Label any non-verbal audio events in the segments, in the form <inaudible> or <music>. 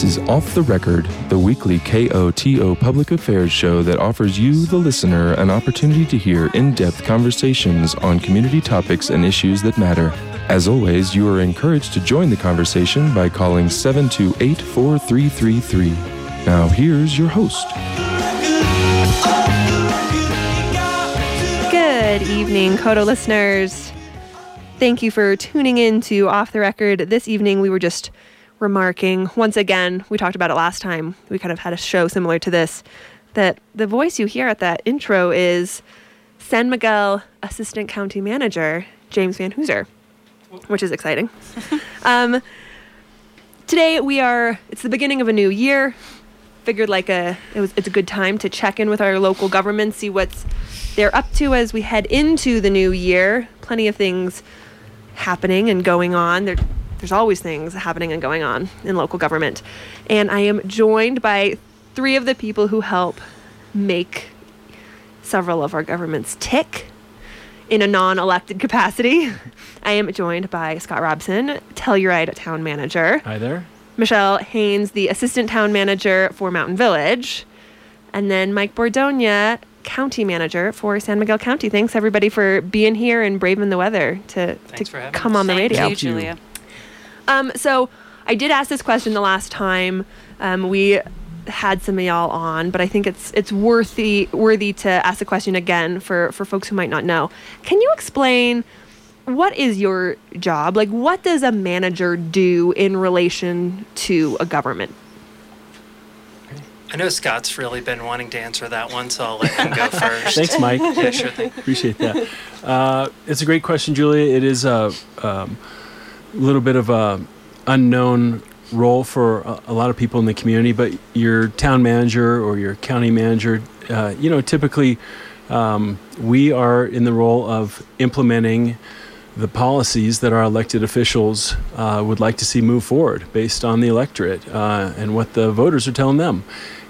This is Off the Record, the weekly KOTO public affairs show that offers you, the listener, an opportunity to hear in depth conversations on community topics and issues that matter. As always, you are encouraged to join the conversation by calling 728 4333. Now, here's your host. Good evening, Koto listeners. Thank you for tuning in to Off the Record. This evening, we were just remarking, once again, we talked about it last time. We kind of had a show similar to this, that the voice you hear at that intro is San Miguel Assistant County Manager James Van Hooser, which is exciting. <laughs> um, today, we are, it's the beginning of a new year. Figured like a, it was, it's a good time to check in with our local government, see what's they're up to as we head into the new year. Plenty of things happening and going on. There, there's always things happening and going on in local government. And I am joined by three of the people who help make several of our governments tick in a non elected capacity. <laughs> I am joined by Scott Robson, Telluride Town Manager. Hi there. Michelle Haynes, the Assistant Town Manager for Mountain Village. And then Mike Bordogna, county manager for San Miguel County. Thanks everybody for being here and braving the weather to, Thanks to come on the Thank radio. you, Julia. Um, so I did ask this question the last time um, we had some of y'all on, but I think it's it's worthy worthy to ask the question again for for folks who might not know. Can you explain what is your job? Like, what does a manager do in relation to a government? I know Scott's really been wanting to answer that one, so I'll let him go <laughs> first. Thanks, Mike. Yeah, sure thing. Appreciate that. Uh, it's a great question, Julia. It is a um, little bit of a unknown role for a, a, lot of people in the community, but your town manager or your county manager, uh, you know, typically um, we are in the role of implementing the policies that our elected officials uh, would like to see move forward based on the electorate uh, and what the voters are telling them.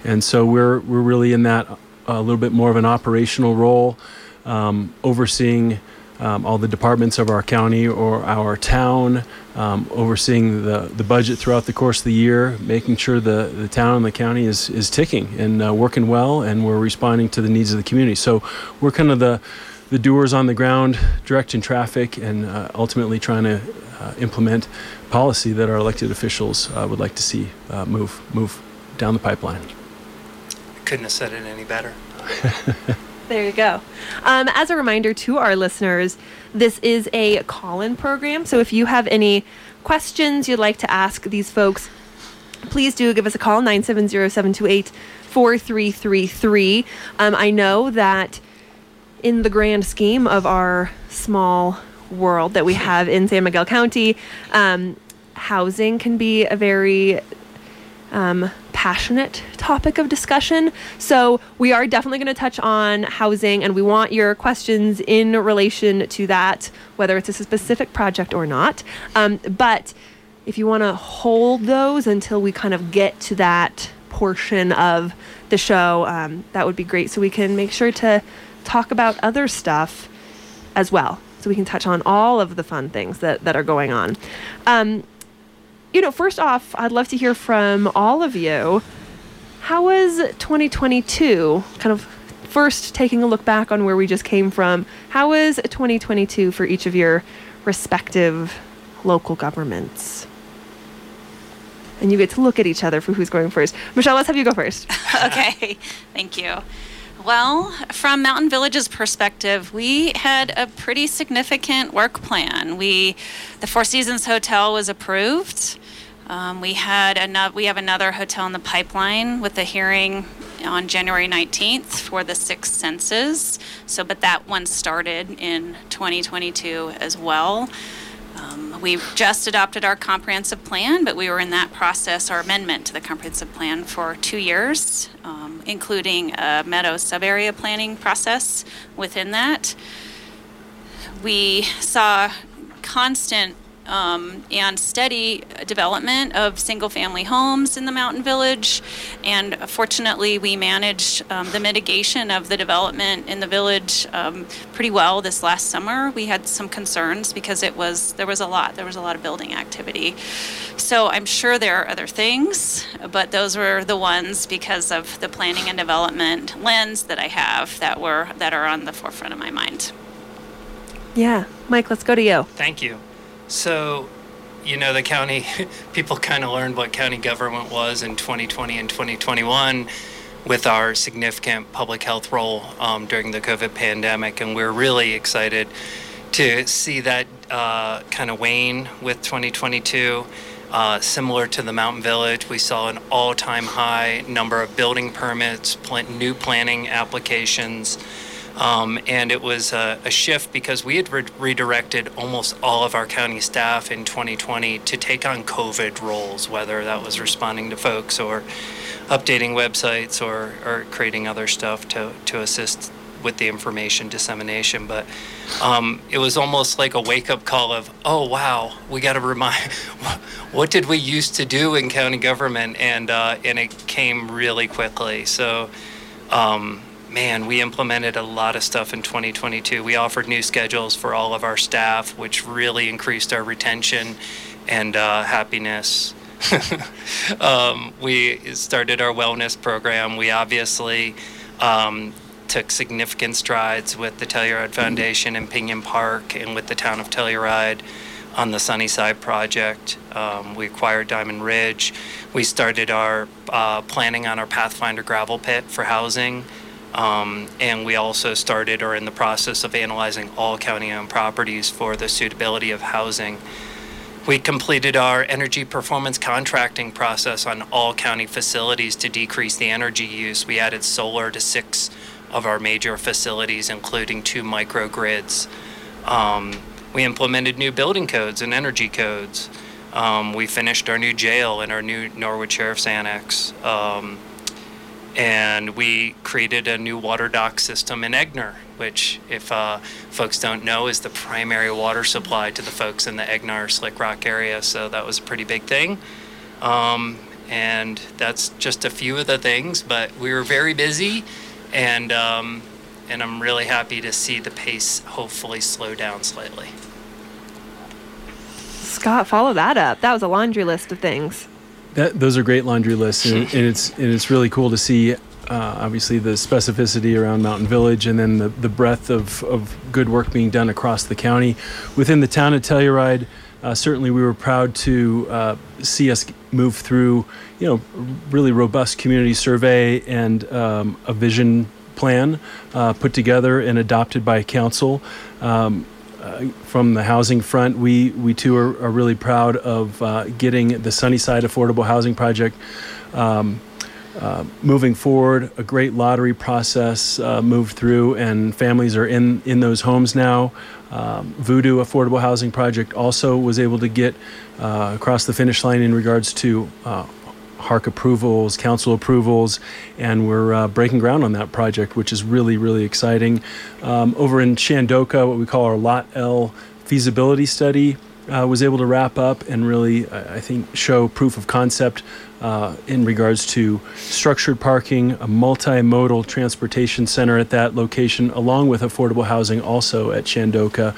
And so we're, we're really in that a little bit more of an operational role, um, overseeing um, all the departments of our county or our town, um, overseeing the, the budget throughout the course of the year, making sure the, the town and the county is, is ticking and uh, working well, and we're responding to the needs of the community. So we're kind of the, the doers on the ground, directing traffic, and uh, ultimately trying to uh, implement policy that our elected officials uh, would like to see uh, move move down the pipeline. Couldn't have said it any better. <laughs> There you go. Um, as a reminder to our listeners, this is a call in program. So if you have any questions you'd like to ask these folks, please do give us a call 970 728 4333. Um, I know that in the grand scheme of our small world that we have in San Miguel County, um, housing can be a very um, passionate topic of discussion. So we are definitely going to touch on housing, and we want your questions in relation to that, whether it's a specific project or not. Um, but if you want to hold those until we kind of get to that portion of the show, um, that would be great. So we can make sure to talk about other stuff as well. So we can touch on all of the fun things that, that are going on. Um, you know, first off, I'd love to hear from all of you. How was 2022? Kind of first taking a look back on where we just came from. How was 2022 for each of your respective local governments? And you get to look at each other for who's going first. Michelle, let's have you go first. <laughs> okay, thank you. Well, from Mountain Village's perspective, we had a pretty significant work plan. We, the Four Seasons Hotel was approved. Um, we had another, we have another hotel in the pipeline with a hearing on January 19th for the six senses. So, but that one started in 2022 as well. Um, we just adopted our comprehensive plan, but we were in that process, our amendment to the comprehensive plan, for two years, um, including a meadow sub-area planning process within that. We saw constant um, and steady development of single family homes in the mountain village. And fortunately, we managed um, the mitigation of the development in the village um, pretty well this last summer. We had some concerns because it was there was a lot there was a lot of building activity. So I'm sure there are other things, but those were the ones because of the planning and development lens that I have that were that are on the forefront of my mind. Yeah. Mike, let's go to you. Thank you. So, you know, the county, <laughs> people kind of learned what county government was in 2020 and 2021 with our significant public health role um, during the COVID pandemic. And we're really excited to see that uh, kind of wane with 2022. Uh, similar to the Mountain Village, we saw an all time high number of building permits, pl- new planning applications. Um, and it was a, a, shift because we had re- redirected almost all of our county staff in 2020 to take on COVID roles, whether that was responding to folks or updating websites or, or creating other stuff to, to assist with the information dissemination. But um, it was almost like a wake up call of, oh, wow, we got to remind <laughs> what did we used to do in county government? And, uh, and it came really quickly. So, um, man, we implemented a lot of stuff in 2022. We offered new schedules for all of our staff, which really increased our retention and uh, happiness. <laughs> um, we started our wellness program. We obviously um, took significant strides with the Telluride Foundation and Pinion Park and with the town of Telluride on the Sunnyside project. Um, we acquired Diamond Ridge. We started our uh, planning on our Pathfinder gravel pit for housing. Um, and we also started or in the process of analyzing all county owned properties for the suitability of housing. We completed our energy performance contracting process on all county facilities to decrease the energy use. We added solar to six of our major facilities, including two microgrids. Um, we implemented new building codes and energy codes. Um, we finished our new jail and our new Norwood Sheriff's Annex. Um, and we created a new water dock system in Egnar, which, if uh, folks don't know, is the primary water supply to the folks in the Egnar Slick Rock area. So that was a pretty big thing. Um, and that's just a few of the things, but we were very busy, and um, and I'm really happy to see the pace hopefully slow down slightly. Scott, follow that up. That was a laundry list of things. That, those are great laundry lists, and, and it's and it's really cool to see. Uh, obviously, the specificity around Mountain Village, and then the, the breadth of, of good work being done across the county. Within the town of Telluride, uh, certainly we were proud to uh, see us move through, you know, really robust community survey and um, a vision plan uh, put together and adopted by council. Um, uh, from the housing front, we we too are, are really proud of uh, getting the Sunnyside Affordable Housing Project um, uh, moving forward. A great lottery process uh, moved through, and families are in in those homes now. Um, Voodoo Affordable Housing Project also was able to get uh, across the finish line in regards to HARC approvals, council approvals, and we're uh, breaking ground on that project, which is really, really exciting. Um, over in Shandoka, what we call our Lot L feasibility study uh, was able to wrap up and really, I think, show proof of concept uh, in regards to structured parking, a multimodal transportation center at that location, along with affordable housing also at Shandoka.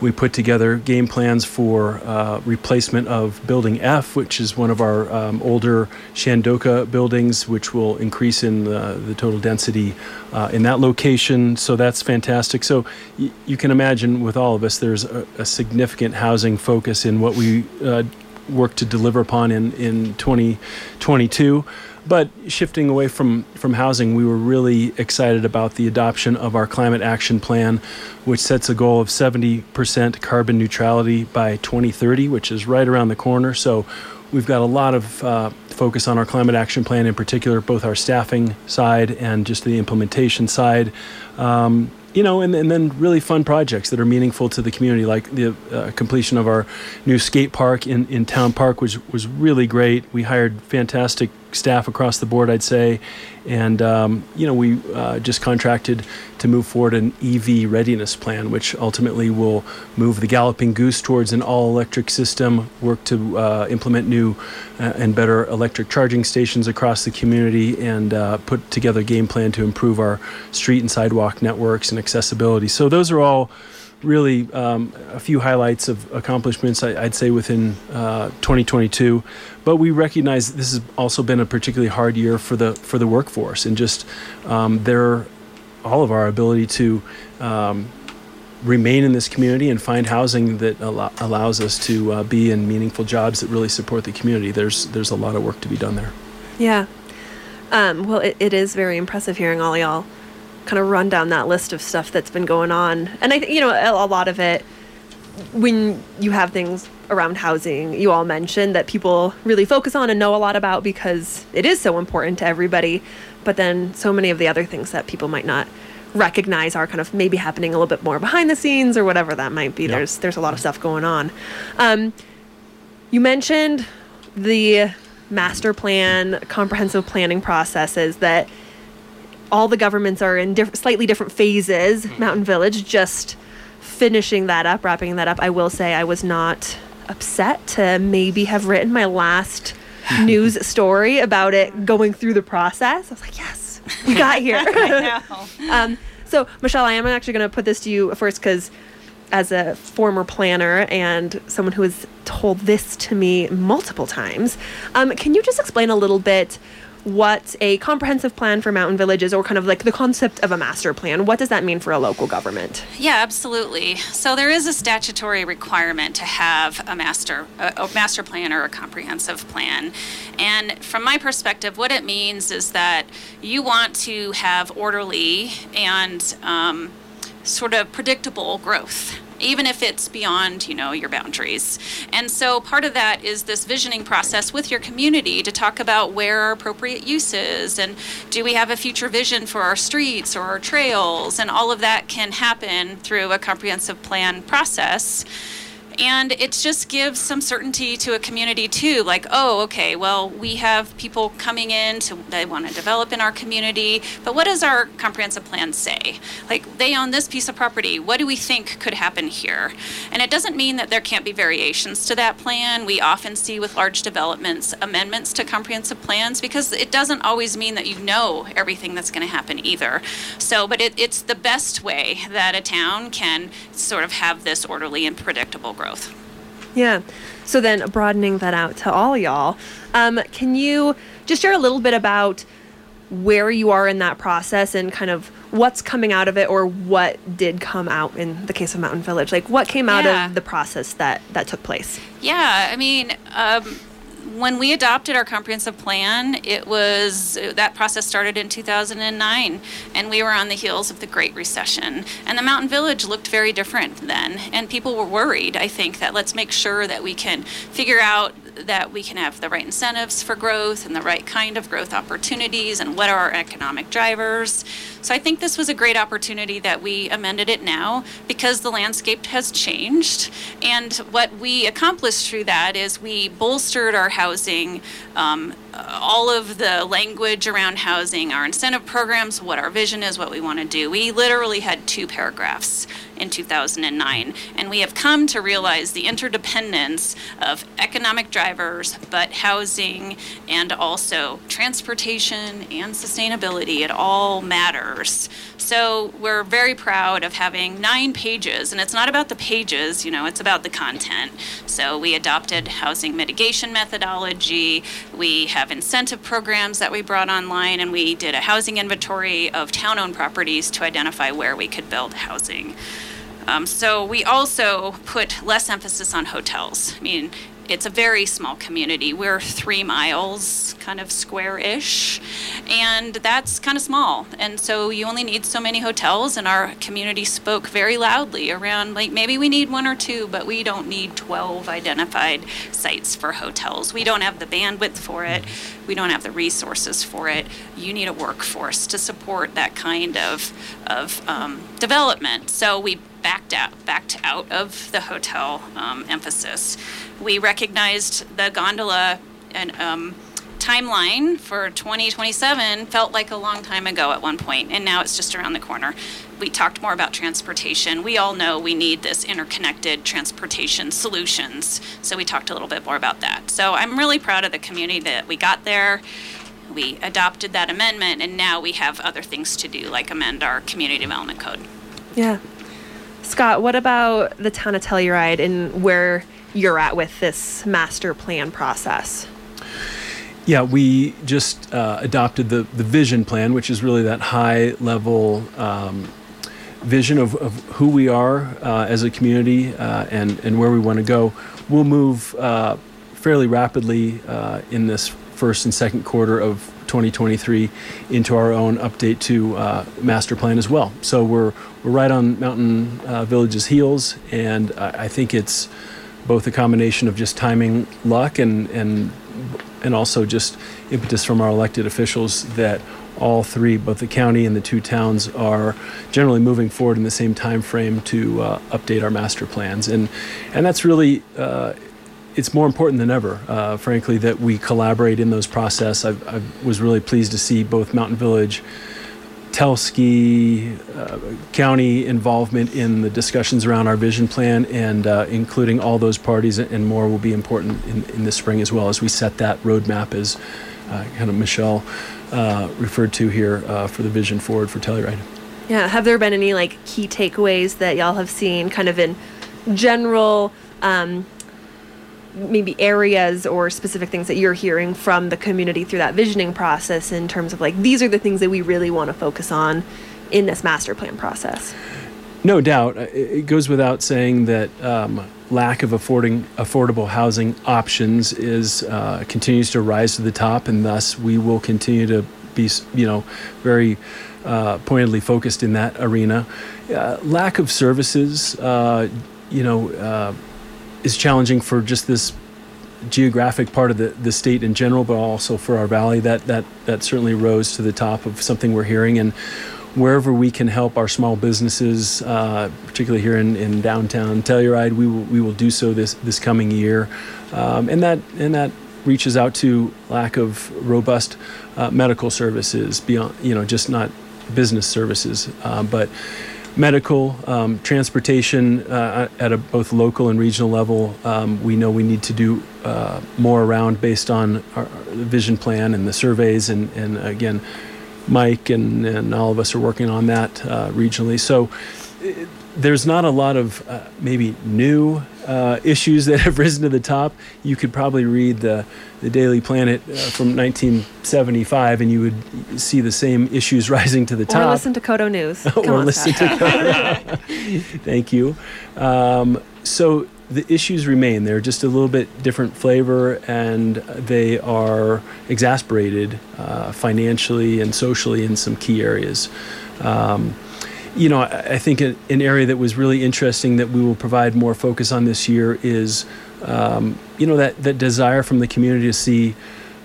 We put together game plans for uh, replacement of Building F, which is one of our um, older Shandoka buildings, which will increase in the, the total density uh, in that location. So that's fantastic. So y- you can imagine with all of us, there's a, a significant housing focus in what we uh, work to deliver upon in, in 2022. But shifting away from, from housing, we were really excited about the adoption of our climate action plan, which sets a goal of 70% carbon neutrality by 2030, which is right around the corner. So we've got a lot of uh, focus on our climate action plan in particular, both our staffing side and just the implementation side. Um, you know, and, and then really fun projects that are meaningful to the community, like the uh, completion of our new skate park in, in Town Park, which was really great. We hired fantastic staff across the board, I'd say. And, um, you know, we uh, just contracted to move forward an EV readiness plan, which ultimately will move the Galloping Goose towards an all electric system, work to uh, implement new uh, and better electric charging stations across the community, and uh, put together a game plan to improve our street and sidewalk networks and accessibility. So, those are all really um, a few highlights of accomplishments, I, would say, within uh, 2022. But we recognize this has also been a particularly hard year for the for the workforce, and just um, their all of our ability to um, remain in this community and find housing that al- allows us to uh, be in meaningful jobs that really support the community. There's there's a lot of work to be done there. Yeah. Um, well, it, it is very impressive hearing all y'all kind of run down that list of stuff that's been going on. And I think, you know, a, a lot of it, when you have things around housing, you all mentioned that people really focus on and know a lot about because it is so important to everybody. But then so many of the other things that people might not recognize are kind of maybe happening a little bit more behind the scenes or whatever that might be. Yep. There's there's a lot of stuff going on. Um, you mentioned the master plan, comprehensive planning processes that all the governments are in diff- slightly different phases. Mm-hmm. Mountain Village just finishing that up, wrapping that up. I will say I was not upset to maybe have written my last <laughs> news story about it going through the process. I was like, yes, we got here. <laughs> <laughs> um, so, Michelle, I am actually going to put this to you first because as a former planner and someone who has told this to me multiple times, um, can you just explain a little bit what a comprehensive plan for Mountain villages or kind of like the concept of a master plan. What does that mean for a local government? Yeah, absolutely. So there is a statutory requirement to have a master a, a master plan or a comprehensive plan. And from my perspective, what it means is that you want to have orderly and um, sort of predictable growth even if it's beyond, you know, your boundaries. And so part of that is this visioning process with your community to talk about where appropriate uses and do we have a future vision for our streets or our trails and all of that can happen through a comprehensive plan process and it just gives some certainty to a community too like oh okay well we have people coming in to they want to develop in our community but what does our comprehensive plan say? Like they own this piece of property what do we think could happen here? And it doesn't mean that there can't be variations to that plan. We often see with large developments amendments to comprehensive plans because it doesn't always mean that you know everything that's going to happen either. So but it, it's the best way that a town can sort of have this orderly and predictable growth growth. Yeah. So then broadening that out to all y'all, um, can you just share a little bit about where you are in that process and kind of what's coming out of it or what did come out in the case of Mountain Village? Like what came out yeah. of the process that that took place? Yeah, I mean, um, when we adopted our comprehensive plan, it was that process started in 2009, and we were on the heels of the Great Recession. And the Mountain Village looked very different then, and people were worried. I think that let's make sure that we can figure out that we can have the right incentives for growth and the right kind of growth opportunities and what are our economic drivers. So I think this was a great opportunity that we amended it now because the landscape has changed. And what we accomplished through that is we bolstered our housing um, Uh, all of the language around housing, our incentive programs, what our vision is, what we want to do. We literally had two paragraphs in 2009, and we have come to realize the interdependence of economic drivers, but housing and also transportation and sustainability. It all matters. So we're very proud of having nine pages, and it's not about the pages, you know, it's about the content. So we adopted housing mitigation methodology. We have incentive programs that we brought online, and we did a housing inventory of town owned properties to identify where we could build housing. Um, so we also put less emphasis on hotels. I mean, it's a very small community. We're three miles, kind of square ish, and that's kind of small. And so you only need so many hotels, and our community spoke very loudly around like maybe we need one or two, but we don't need 12 identified sites for hotels. We don't have the bandwidth for it, we don't have the resources for it. You need a workforce to support that kind of, of um, development. So we backed out, backed out of the hotel um, emphasis. We recognized the gondola and um, timeline for 2027 felt like a long time ago at one point, and now it's just around the corner. We talked more about transportation. We all know we need this interconnected transportation solutions. So we talked a little bit more about that. So I'm really proud of the community that we got there. We adopted that amendment, and now we have other things to do, like amend our community development code. Yeah. Scott, what about the town of Telluride and where you're at with this master plan process? Yeah, we just uh, adopted the, the vision plan, which is really that high level um, vision of, of who we are uh, as a community uh, and, and where we want to go. We'll move uh, fairly rapidly uh, in this first and second quarter of 2023 into our own update to uh, master plan as well. So we're, we're right on Mountain Village's heels, and I, I think it's both a combination of just timing luck and, and and also just impetus from our elected officials that all three, both the county and the two towns, are generally moving forward in the same time frame to uh, update our master plans, and and that's really. Uh, it's more important than ever, uh, frankly, that we collaborate in those process. I was really pleased to see both Mountain Village Telski uh, County involvement in the discussions around our vision plan and uh, including all those parties and more will be important in, in the spring as well as we set that roadmap as uh, kind of Michelle uh, referred to here uh, for the vision forward for Telluride. Yeah, have there been any like key takeaways that y'all have seen kind of in general um, maybe areas or specific things that you're hearing from the community through that visioning process in terms of like these are the things that we really want to focus on in this master plan process? No doubt. It goes without saying that um, lack of affording affordable housing options is uh, continues to rise to the top and thus we will continue to be you know very uh, pointedly focused in that arena. Uh, lack of services uh, you know uh, is challenging for just this geographic part of the, the state in general, but also for our valley. That that that certainly rose to the top of something we're hearing, and wherever we can help our small businesses, uh, particularly here in, in downtown Telluride, we will we will do so this this coming year, um, and that and that reaches out to lack of robust uh, medical services beyond you know just not business services, uh, but medical, um, transportation uh, at a both local and regional level. Um, we know we need to do uh, more around based on our, vision plan and the surveys, and, and again, Mike and, and all of us are working on that uh, regionally. So it, there's not a lot of uh, maybe new uh, issues that <laughs> have risen to the top. You could probably read the, the Daily Planet uh, from 1975 and you would see the same issues <laughs> rising to the top. Or listen to KOTO News. <laughs> or on, listen to KOTO. Thank you. Um, so the issues remain. They're just a little bit different flavor and they are exasperated uh, financially and socially in some key areas. Um, you know, I, think an, area that was really interesting that we will provide more focus on this year is, um, you know, that, that desire from the community to see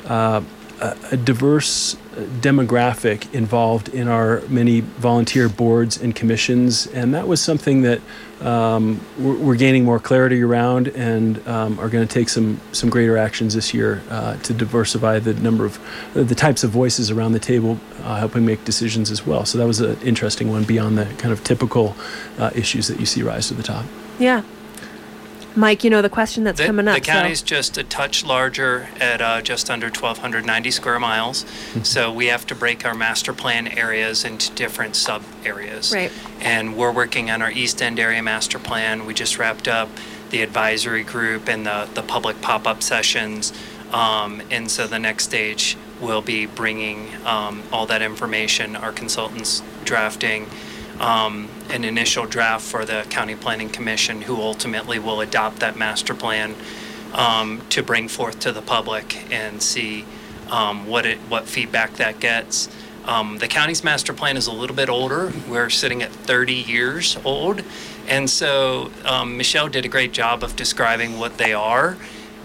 uh, a, diverse demographic involved in our many volunteer boards and commissions, and that was something that um, we're, we're, gaining more clarity around, and um, are going to take some some greater actions this year uh, to diversify the number of uh, the types of voices around the table, uh, helping make decisions as well. So that was an interesting one beyond the kind of typical uh, issues that you see rise to the top. Yeah, Mike, you know the question that's the, coming up. The county's so. just a touch larger at uh, just under 1,290 square miles. Mm-hmm. So we have to break our master plan areas into different sub areas. Right. And we're working on our East End area master plan. We just wrapped up the advisory group and the, the public pop up sessions. Um, and so the next stage will be bringing um, all that information, our consultants drafting um, an initial draft for the County Planning Commission, who ultimately will adopt that master plan um, to bring forth to the public and see um, what it what feedback that gets. Um, the county's master plan is a little bit older. We're sitting at 30 years old, and so um, Michelle did a great job of describing what they are.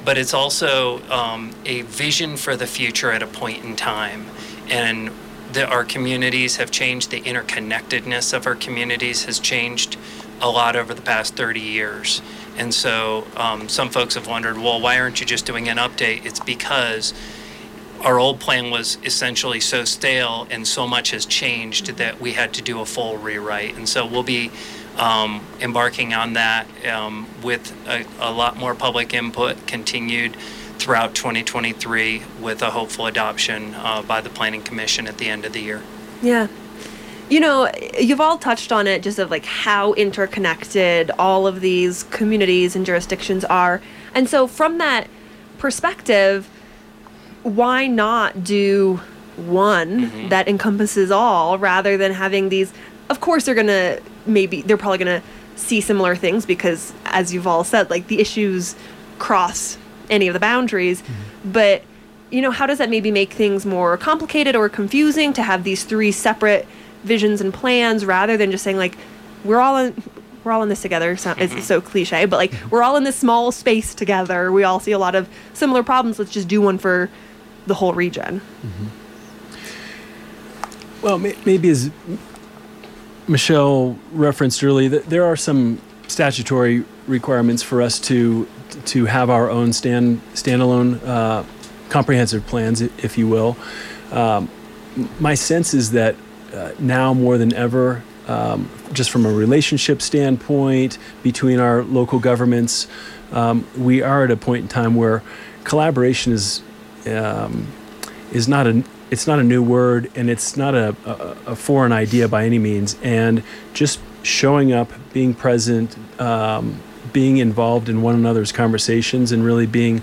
But it's also um, a vision for the future at a point in time, and that our communities have changed, the interconnectedness of our communities has changed a lot over the past 30 years. And so um, some folks have wondered, well, why aren't you just doing an update? It's because our old plan was essentially so stale and so much has changed that we had to do a full rewrite. And so we'll be um, embarking on that um, with a, a lot more public input continued throughout 2023 with a hopeful adoption uh, by the Planning Commission at the end of the year. Yeah. You know, you've all touched on it just of like how interconnected all of these communities and jurisdictions are. And so, from that perspective, why not do one Mhm. that encompasses all rather than having these? Of course, they're going to maybe, they're probably going to see similar things because, as you've all said, like the issues cross any of the boundaries. Mm-hmm. But, you know, how does that maybe make things more complicated or confusing to have these three separate visions and plans rather than just saying, like, we're all in. We're all in this together. So, It's mm-hmm. so cliche, but like mm-hmm. we're all in this small space together. We all see a lot of similar problems. Let's just do one for the whole region. Well, may- maybe as Michelle referenced earlier, that there are some statutory requirements for us to to have our own stand standalone uh, comprehensive plans, if you will. Um, my sense is that uh, now more than ever, um, just from a relationship standpoint between our local governments, um, we are at a point in time where collaboration is um, is not a it's not a new word and it's not a, a, a foreign idea by any means and just showing up being present um, being involved in one another's conversations and really being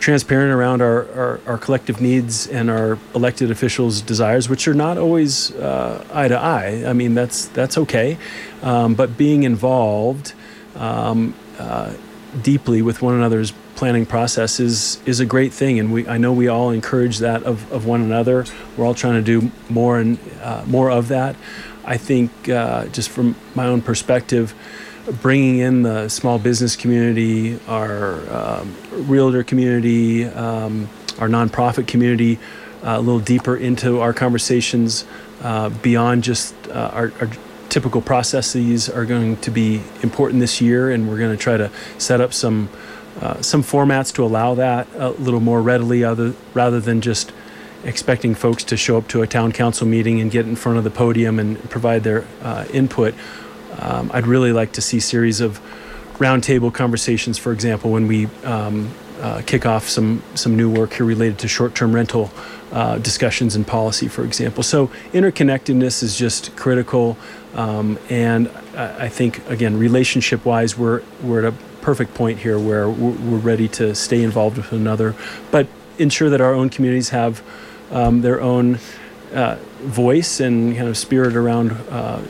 transparent around our, our, our collective needs and our elected officials desires which are not always uh, eye to eye. I mean that's that's okay. Um, but being involved um, uh, deeply with one another's planning process is is a great thing. And we I know we all encourage that of, of one another. We're all trying to do more and uh, more of that. I think uh, just from my own perspective bringing in the small business community our um, realtor community um, our nonprofit community uh, a little deeper into our conversations uh, beyond just uh, our, our typical processes are going to be important this year, and we're going to try to set up some uh, some formats to allow that a little more readily, other rather than just expecting folks to show up to a town council meeting and get in front of the podium and provide their uh, input. Um, I'd really like to see series of roundtable conversations, for example, when we um, uh, kick off some some new work here related to short-term rental uh, discussions and policy, for example. So interconnectedness is just critical, um, and I, I think again, relationship-wise, we're we're at a perfect point here where we're, we're ready to stay involved with another, but ensure that our own communities have um, their own uh, voice and kind of spirit around uh,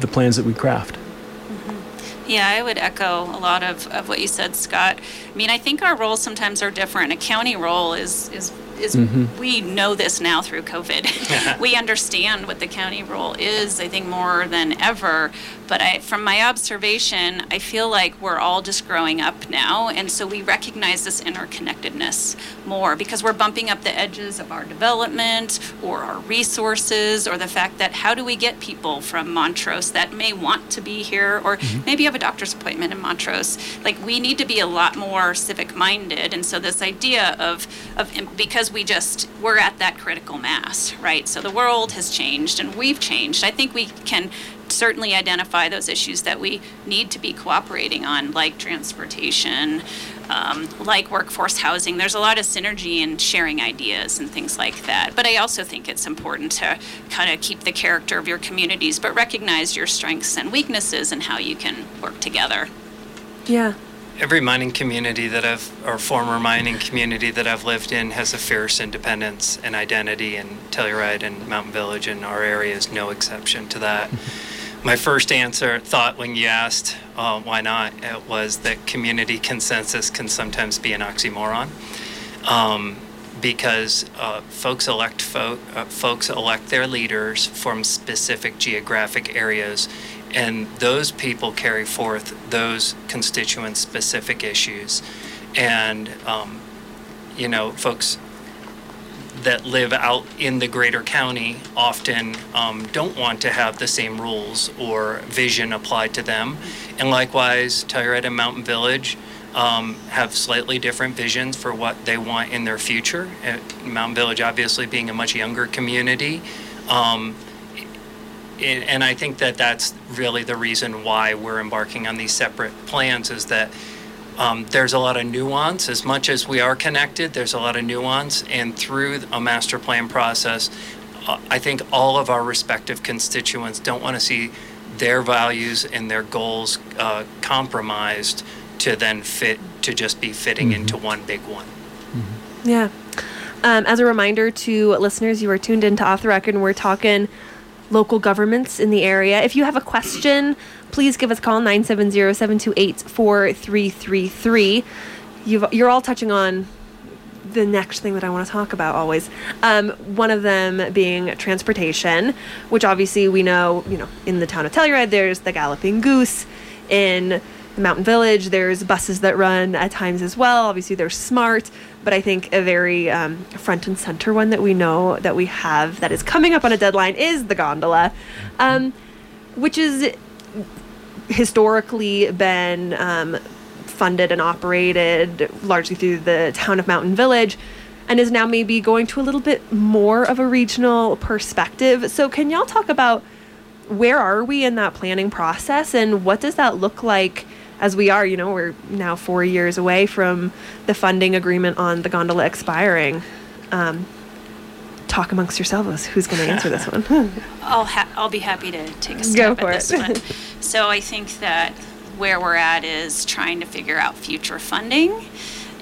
the plans that we craft. Mm-hmm. Yeah, I would echo a lot of, of what you said, Scott. I mean, I think our roles sometimes are different. A county role is is is mm-hmm. we know this now through COVID. <laughs> we understand what the county role is, I think, more than ever. But I, from my observation, I feel like we're all just growing up now, and so we recognize this interconnectedness more because we're bumping up the edges of our development or our resources or the fact that how do we get people from Montrose that may want to be here or mm-hmm. maybe have a doctor's appointment in Montrose. Like we need to be a lot more civic minded, and so this idea of of because we just we're at that critical mass, right? So the world has changed and we've changed. I think we can certainly identify those issues that we need to be cooperating on, like transportation, um, like workforce housing. There's a lot of synergy in sharing ideas and things like that. But I also think it's important to kind of keep the character of your communities, but recognize your strengths and weaknesses and how you can work together. Yeah. Every mining community that I've, or former mining community that I've lived in has a fierce independence and identity, and Telluride and Mountain Village and our area is no exception to that. <laughs> My first answer, thought when you asked uh, why not, it was that community consensus can sometimes be an oxymoron. Um, because uh, folks elect fo- uh, folks elect their leaders from specific geographic areas, and those people carry forth those constituent specific issues, and um, you know folks that live out in the greater county often um, don't want to have the same rules or vision applied to them, and likewise, Telluride and Mountain Village um, have slightly different visions for what they want in their future. Uh, Mountain Village, obviously, being a much younger community. It, and I think that that's really the reason why we're embarking on these separate plans is that um, there's a lot of nuance. As much as we are connected, there's a lot of nuance. And through a master plan process, uh, I think all of our respective constituents don't want to see their values and their goals uh, compromised to then fit to just be fitting Mm-hmm. into one big one. Yeah. Um, as a reminder to listeners, you are tuned into Off the Record, and we're talking local governments in the area. If you have a question, please give us a call 970-728-4333. You've, you're all touching on the next thing that I want to talk about always. Um, one of them being transportation, which obviously we know, you know, in the town of Telluride, there's the Galloping Goose. In the Mountain Village, there's buses that run at times as well. Obviously, they're smart, but I think a very um, front and center one that we know that we have that is coming up on a deadline is the gondola, um, which is historically been um, funded and operated largely through the town of Mountain Village and is now maybe going to a little bit more of a regional perspective. So, can y'all talk about where are we in that planning process and what does that look like as we are? You know, we're now four years away from the funding agreement on the gondola expiring. Um, talk amongst yourselves. Who's going to answer this one? <laughs> I'll ha- I'll be happy to take a Go for at this it. one. So I think that where we're at is trying to figure out future funding,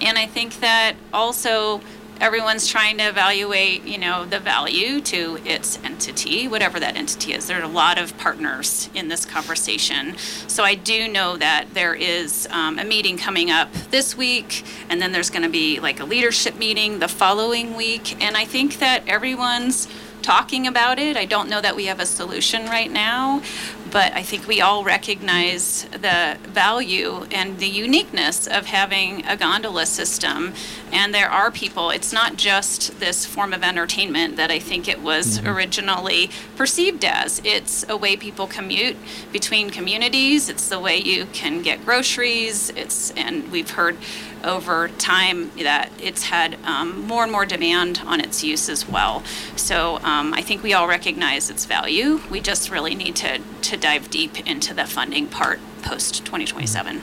and I think that also everyone's trying to evaluate, you know, the value to its entity, whatever that entity is. There are a lot of partners in this conversation, so I do know that there is um, a meeting coming up this week, and then there's going to be like a leadership meeting the following week, and I think that everyone's talking about it. I don't know that we have a solution right now, but I think we all recognize the value and the uniqueness of having a gondola system. And there are people, it's not just this form of entertainment that I think it was mm-hmm. originally perceived as. It's a way people commute between communities, it's the way you can get groceries. It's, and we've heard over time that it's had um, more and more demand on its use as well. So um, I think we all recognize its value. We just really need to, to dive deep into the funding part post 2027.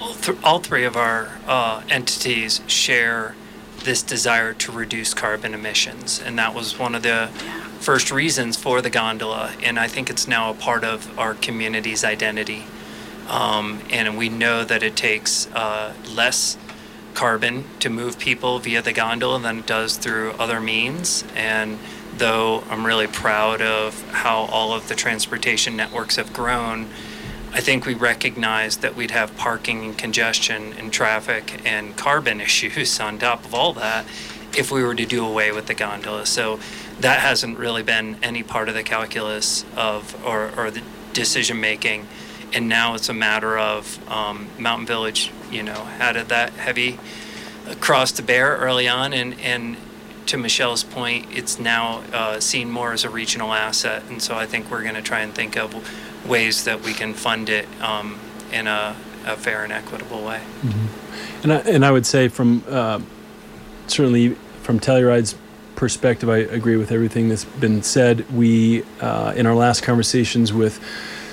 All, th- all three of our uh, entities share this desire to reduce carbon emissions, and that was one of the first reasons for the gondola. And I think it's now a part of our community's identity. Um, and we know that it takes uh, less carbon to move people via the gondola than it does through other means. And though I'm really proud of how all of the transportation networks have grown, I think we recognized that we'd have parking and congestion and traffic and carbon <laughs> issues on top of all that if we were to do away with the gondola. So that hasn't really been any part of the calculus of or, or the decision making. And now it's a matter of um, Mountain Village, you know, had that heavy cross to bear early on, and and to Michelle's point, it's now uh, seen more as a regional asset, and so I think we're going to try and think of ways that we can fund it um, in a, a fair and equitable way. And I, and I would say from uh, certainly from Telluride's perspective, I agree with everything that's been said. We uh, in our last conversations with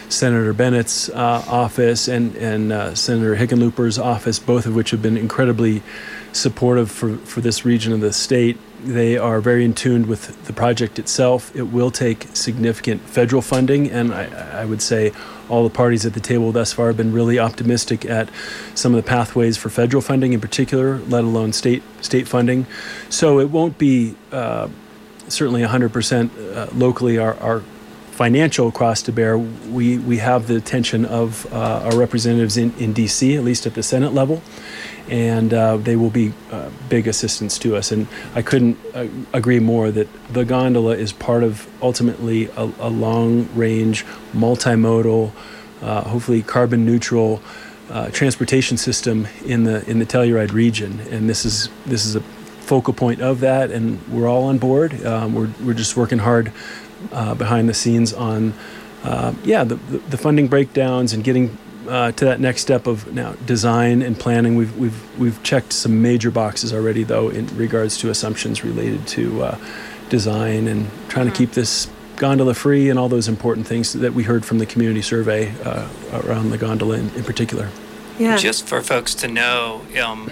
Senator Bennet's uh, office and and uh, Senator Hickenlooper's office, both of which have been incredibly supportive for, for this region of the state. They are very in tune with the project itself. It will take significant federal funding, and I, I would say all the parties at the table thus far have been really optimistic at some of the pathways for federal funding in particular, let alone state state funding. So it won't be uh, certainly 100% uh, locally our, our financial cost to bear. We we have the attention of uh, our representatives in, in D.C. at least at the Senate level, and uh, they will be uh, big assistance to us. And I couldn't uh, agree more that the gondola is part of ultimately a, a long range, multimodal, uh, hopefully carbon neutral. Uh, transportation system in the in the Telluride region, and this is this is a focal point of that, and we're all on board. Um, we're we're just working hard uh, behind the scenes on, uh, yeah, the, the the funding breakdowns and getting uh, to that next step of now design and planning. We've we've we've checked some major boxes already, though, in regards to assumptions related to uh, design and trying to keep this gondola free and all those important things that we heard from the community survey uh, around the gondola in, in particular. Yeah. Just for folks to know, um,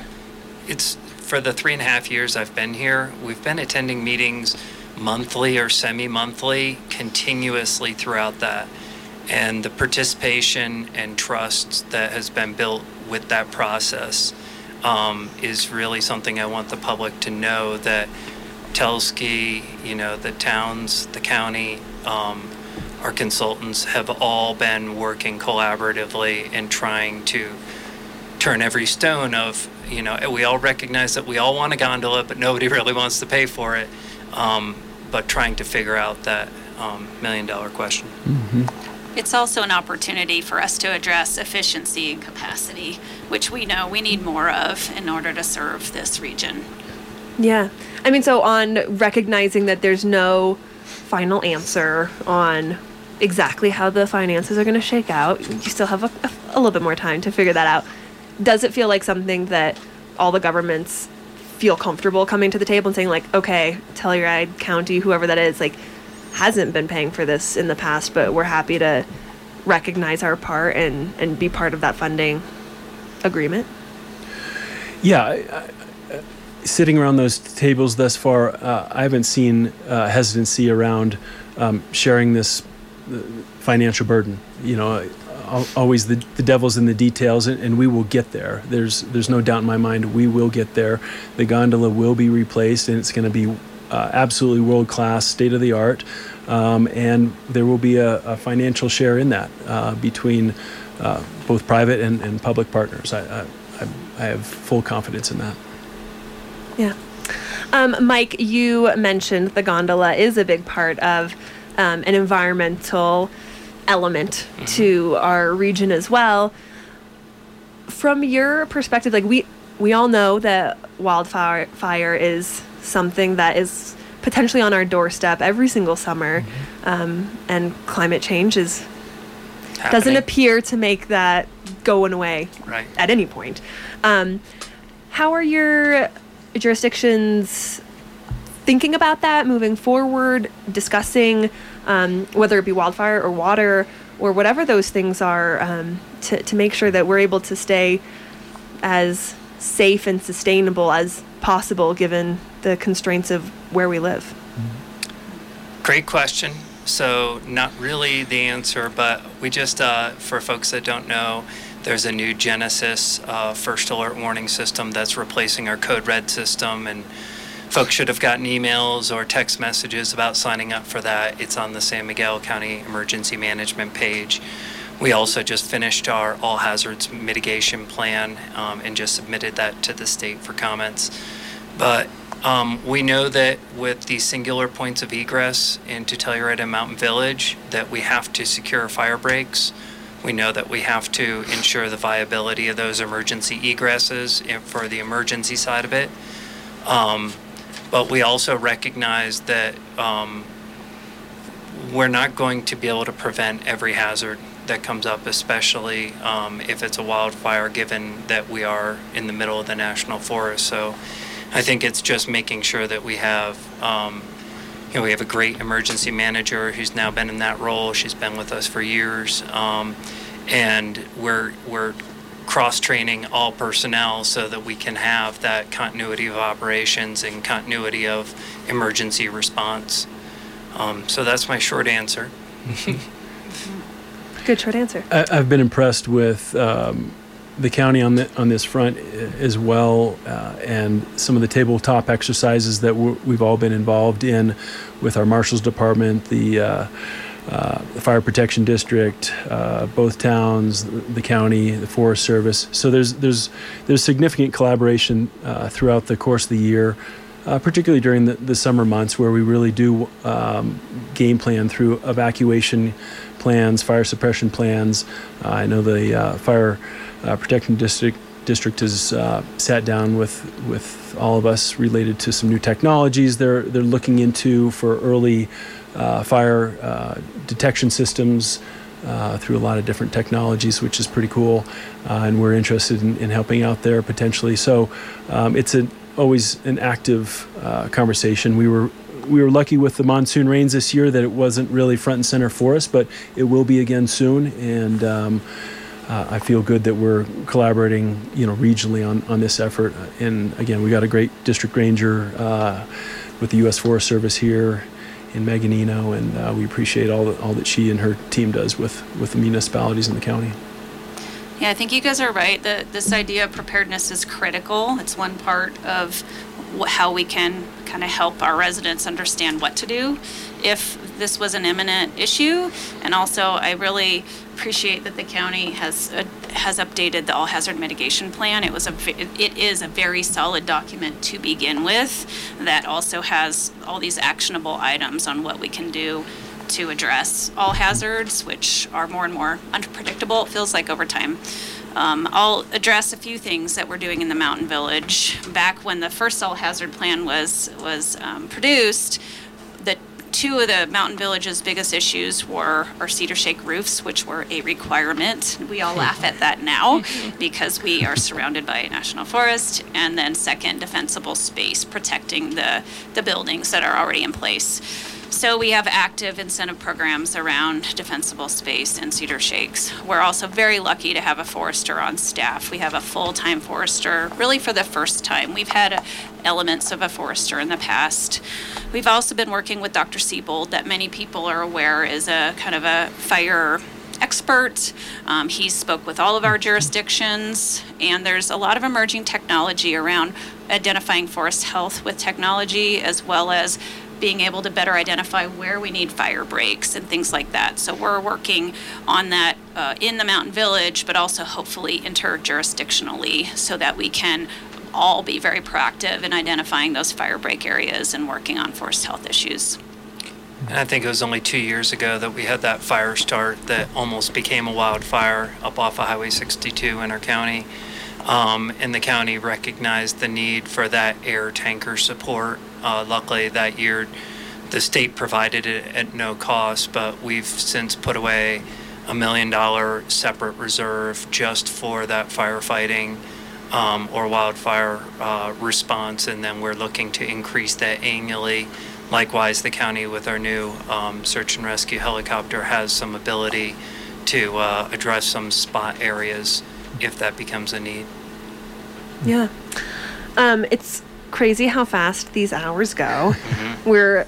it's for the three and a half years I've been here, we've been attending meetings monthly or semi monthly continuously throughout that. And the participation and trust that has been built with that process um, is really something I want the public to know that Telski, you know, the towns, the county, um, our consultants have all been working collaboratively and trying to turn every stone of, you know, we all recognize that we all want a gondola, but nobody <laughs> really wants to pay for it. Um, but trying to figure out that um, million dollar question. It's also an opportunity for us to address efficiency and capacity, which we know we need more of in order to serve this region. Yeah. I mean, so on recognizing that there's no final answer on exactly how the finances are going to shake out, you still have a, a, little bit more time to figure that out. Does it feel like something that all the governments feel comfortable coming to the table and saying, like, okay, Telluride County, whoever that is, like, hasn't been paying for this in the past, but we're happy to recognize our part and, and be part of that funding agreement? Yeah, I, I, sitting around those tables thus far, uh, I haven't seen uh, hesitancy around um, sharing this uh, financial burden. You know, always the, the devil's in the details, and, and we will get there. There's there's no doubt in my mind we will get there. The gondola will be replaced, and it's going to be uh, absolutely world class, state of the art, um, and there will be a, a financial share in that uh, between uh, both private and, and public partners. I, I, I have full confidence in that. Yeah. Um, Mike, you mentioned the gondola is a big part of um, an environmental element to our region as well. From your perspective, like we we all know that wildfire fire is something that is potentially on our doorstep every single summer, um, and climate change is doesn't appear to make that going away Right. at any point. Um, how are your jurisdictions thinking about that moving forward, discussing um, whether it be wildfire or water or whatever those things are um, to, to make sure that we're able to stay as safe and sustainable as possible given the constraints of where we live? Great question. So, not really the answer, but we just, uh, for folks that don't know, there's a new Genasys uh, first alert warning system that's replacing our Code Red system. And folks should have gotten emails or text messages about signing up for that. It's on the San Miguel County Emergency Management page. We also just finished our all hazards mitigation plan um, and just submitted that to the state for comments. But um, we know that with the singular points of egress into Telluride and Mountain Village, that we have to secure fire breaks. We know that we have to ensure the viability of those emergency egresses for the emergency side of it. Um, but we also recognize that um, we're not going to be able to prevent every hazard that comes up, especially um, if it's a wildfire, given that we are in the middle of the national forest. So I think it's just making sure that we have, um, you know, we have a great emergency manager who's now been in that role. She's been with us for years, um, and we're we're cross training all personnel so that we can have that continuity of operations and continuity of emergency response. Um, so that's my short answer. <laughs> Good short answer. I, I've been impressed with um, the county on the, on this front uh, as well, uh, and some of the tabletop exercises that we we've all been involved in with our marshal's department, the, uh, uh, the fire protection district, uh, both towns, the county, the Forest Service. So there's there's there's significant collaboration uh, throughout the course of the year. Uh, particularly during the, the summer months, where we really do um, game plan through evacuation plans, fire suppression plans. Uh, I know the uh, fire protection district district has uh, sat down with with all of us related to some new technologies they're they're looking into for early fire uh, detection systems. uh, through a lot of different technologies, which is pretty cool. Uh, and we're interested in, in, helping out there potentially. So um, it's a, always an active uh, conversation. We were we were lucky with the monsoon rains this year that it wasn't really front and center for us, but it will be again soon. And um, uh, I feel good that we're collaborating, you know, regionally on, on this effort. And again, we got a great district ranger uh, with the U.S. Forest Service here in Meganino, and uh, we appreciate all that, all that she and her team does with, with the municipalities in the county. Yeah, I think you guys are right. that this idea of preparedness is critical. It's one part of how we can kind of help our residents understand what to do if this was an imminent issue. And also, I really appreciate that the county has uh, has updated the all hazard mitigation plan. It was a it is a very solid document to begin with that also has all these actionable items on what we can do to address all hazards, which are more and more unpredictable. It feels like over time. Um, I'll address a few things that we're doing in the Mountain Village. Back when the first all hazard plan was was um, produced, two of the Mountain Village's biggest issues were our cedar shake roofs, which were a requirement. We all laugh at that now <laughs> because we are surrounded by a national forest. And then second, defensible space, protecting the the buildings that are already in place. So we have active incentive programs around defensible space and cedar shakes. We're also very lucky to have a forester on staff. We have a full-time forester, really for the first time. We've had elements of a forester in the past. We've also been working with Dr. Siebold, that many people are aware is a kind of a fire expert. Um, he spoke with all of our jurisdictions, and there's a lot of emerging technology around identifying forest health with technology as well as being able to better identify where we need fire breaks and things like that. So we're working on that uh, in the Mountain Village, but also hopefully interjurisdictionally so that we can all be very proactive in identifying those fire break areas and working on forest health issues. And I think it was only two years ago that we had that fire start that almost became a wildfire up off of Highway 62 in our county. Um, and the county recognized the need for that air tanker support uh, luckily, that year, the state provided it at no cost, but we've since put away a million dollar separate reserve just for that firefighting um, or wildfire uh, response, and then we're looking to increase that annually. Likewise, the county with our new um, search and rescue helicopter has some ability to uh, address some spot areas if that becomes a need. Yeah. Um, it's crazy how fast these hours go. <laughs> Mm-hmm. We're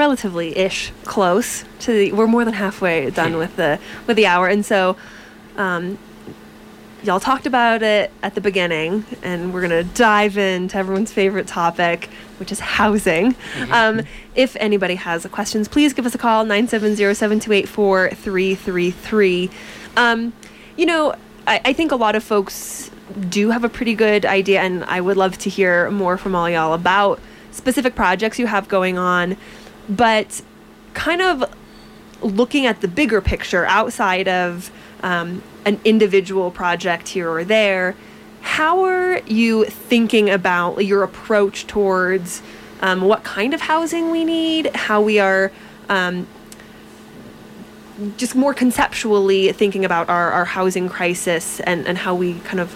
relatively ish close to the we're more than halfway done with the with the hour and so um, y'all talked about it at the beginning and we're going to dive into everyone's favorite topic which is housing mm-hmm. um, if anybody has questions please give us a call 970-728-4333 um, you know I, I think a lot of folks do have a pretty good idea, and I would love to hear more from all y'all about specific projects you have going on, but kind of looking at the bigger picture outside of um, an individual project here or there. How are you thinking about your approach towards um, what kind of housing we need, how we are um, just more conceptually thinking about our, our housing crisis and, and how we kind of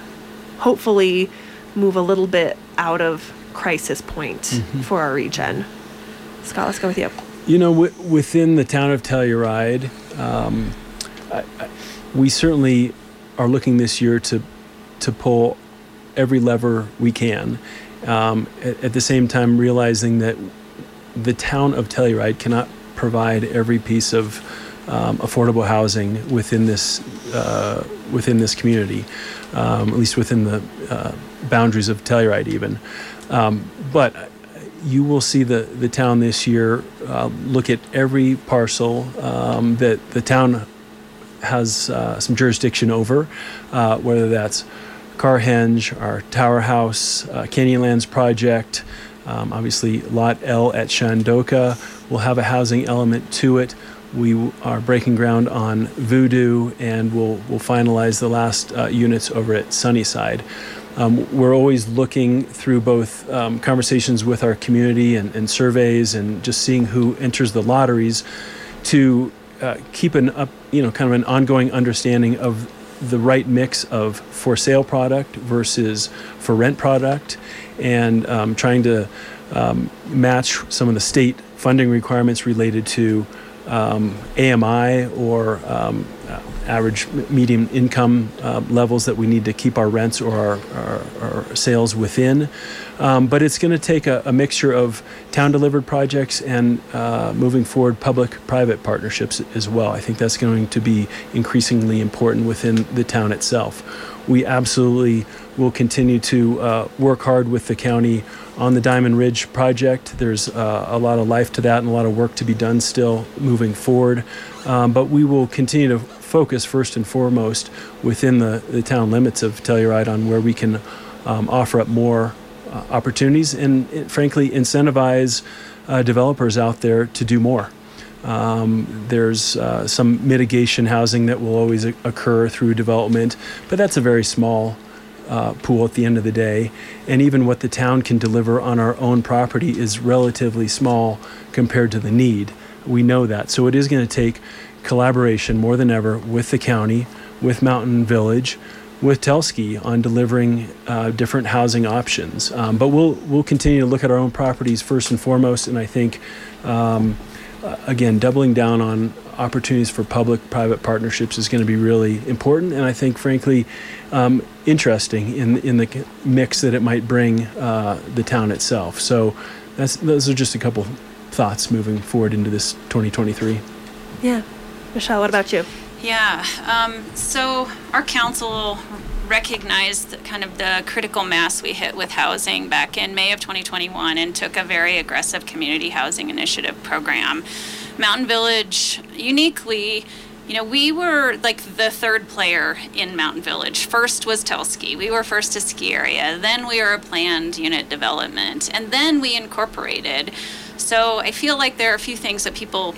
hopefully move a little bit out of crisis point mm-hmm. for our region. Scott, let's go with you. You know, w- within the town of Telluride, um, I, I, we certainly are looking this year to to pull every lever we can. Um, at, at, the same time, realizing that the town of Telluride cannot provide every piece of um, affordable housing within this uh, within this community um, at least within the uh, boundaries of Telluride, even. Um, but you will see the, the town this year uh, look at every parcel um, that the town has uh, some jurisdiction over, uh, whether that's Carhenge, our Tower House, uh, Canyonlands project, um, obviously Lot L at Shandoka will have a housing element to it. We are breaking ground on Voodoo, and we'll we'll finalize the last uh, units over at Sunnyside. Um, we're always looking through both um, conversations with our community and, and, surveys, and just seeing who enters the lotteries, to uh, keep an up, you know, kind of an ongoing understanding of the right mix of for sale product versus for rent product, and um, trying to um, match some of the state funding requirements related to um, AMI or um, uh, average medium income uh, levels that we need to keep our rents or our, our, our sales within. Um, but it's going to take a, a, mixture of town delivered projects and uh, moving forward public private partnerships as well. I think that's going to be increasingly important within the town itself. We absolutely will continue to uh, work hard with the county on the Diamond Ridge project. There's uh, a lot of life to that and a lot of work to be done still moving forward. Um, but we will continue to focus first and foremost within the, the town limits of Telluride on where we can um, offer up more uh, opportunities and, and, frankly, incentivize uh, developers out there to do more. Um, there's uh, some mitigation housing that will always occur through development, but that's a very small uh, pool at the end of the day. And even what the town can deliver on our own property is relatively small compared to the need. We know that. So it is going to take collaboration more than ever with the county, with Mountain Village, with Telski on delivering uh, different housing options. Um, but we'll we'll continue to look at our own properties first and foremost, and I think. Um, again, doubling down on opportunities for public-private partnerships is going to be really important, and I think, frankly, um, interesting in in the mix that it might bring uh, the town itself. So, that's those are just a couple thoughts moving forward into this 2023. Yeah, Michelle, what about you? Yeah, um, so our council recognized kind of the critical mass we hit with housing back in May of 2021 and took a very aggressive community housing initiative program Mountain Village uniquely you know, we were like the third player in Mountain Village. First was Telski. We were first to ski area. Then we were a planned unit development. And then we incorporated. So I feel like there are a few things that people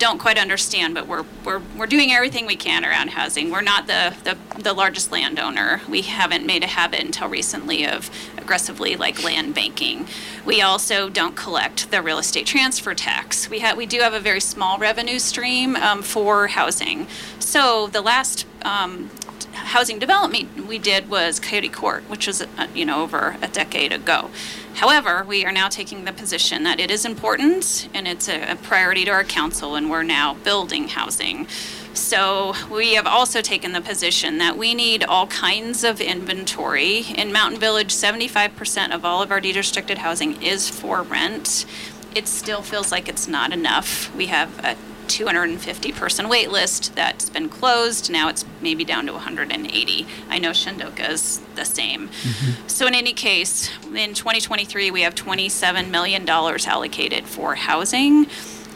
don't quite understand, but we're, we're, we're doing everything we can around housing. We're not the, the, the largest landowner. We haven't made a habit until recently of aggressively like land banking. We also don't collect the real estate transfer tax. We have we do have a very small revenue stream um, for housing. So the last um, housing development we did was Coyote Court, which was uh, you know over a decade ago. However, we are now taking the position that it is important and it's a, a priority to our council, and we're now building housing. So we have also taken the position that we need all kinds of inventory. In Mountain Village, 75% of all of our deed-restricted housing is for rent. It still feels like it's not enough. We have a 250 person wait list that's been closed. Now it's maybe down to 180. I know Shandoka is the same. Mm-hmm. So, in any case, in 2023, we have $27 million allocated for housing.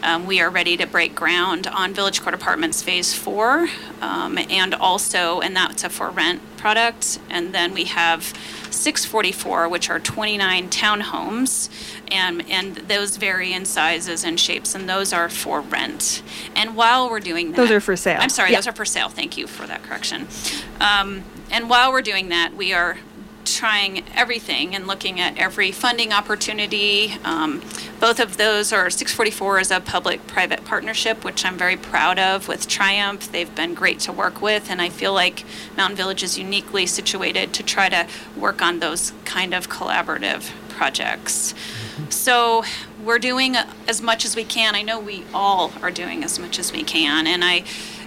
Um, we are ready to break ground on Village Court Apartments Phase 4, um, and also, and that's a for rent product. And then we have 644, which are 29 townhomes, and, and those vary in sizes and shapes, and those are for rent. And while we're doing that, those are for sale. I'm sorry, yeah. those are for sale. Thank you for that correction. Um, and while we're doing that, we are trying everything and looking at every funding opportunity. Um, both of those are 644 is a public private partnership, which I'm very proud of with Triumph. They've been great to work with, and I feel like Mountain Village is uniquely situated to try to work on those kind of collaborative projects. Mm-hmm. So we're doing as much as we can. I know we all are doing as much as we can, and I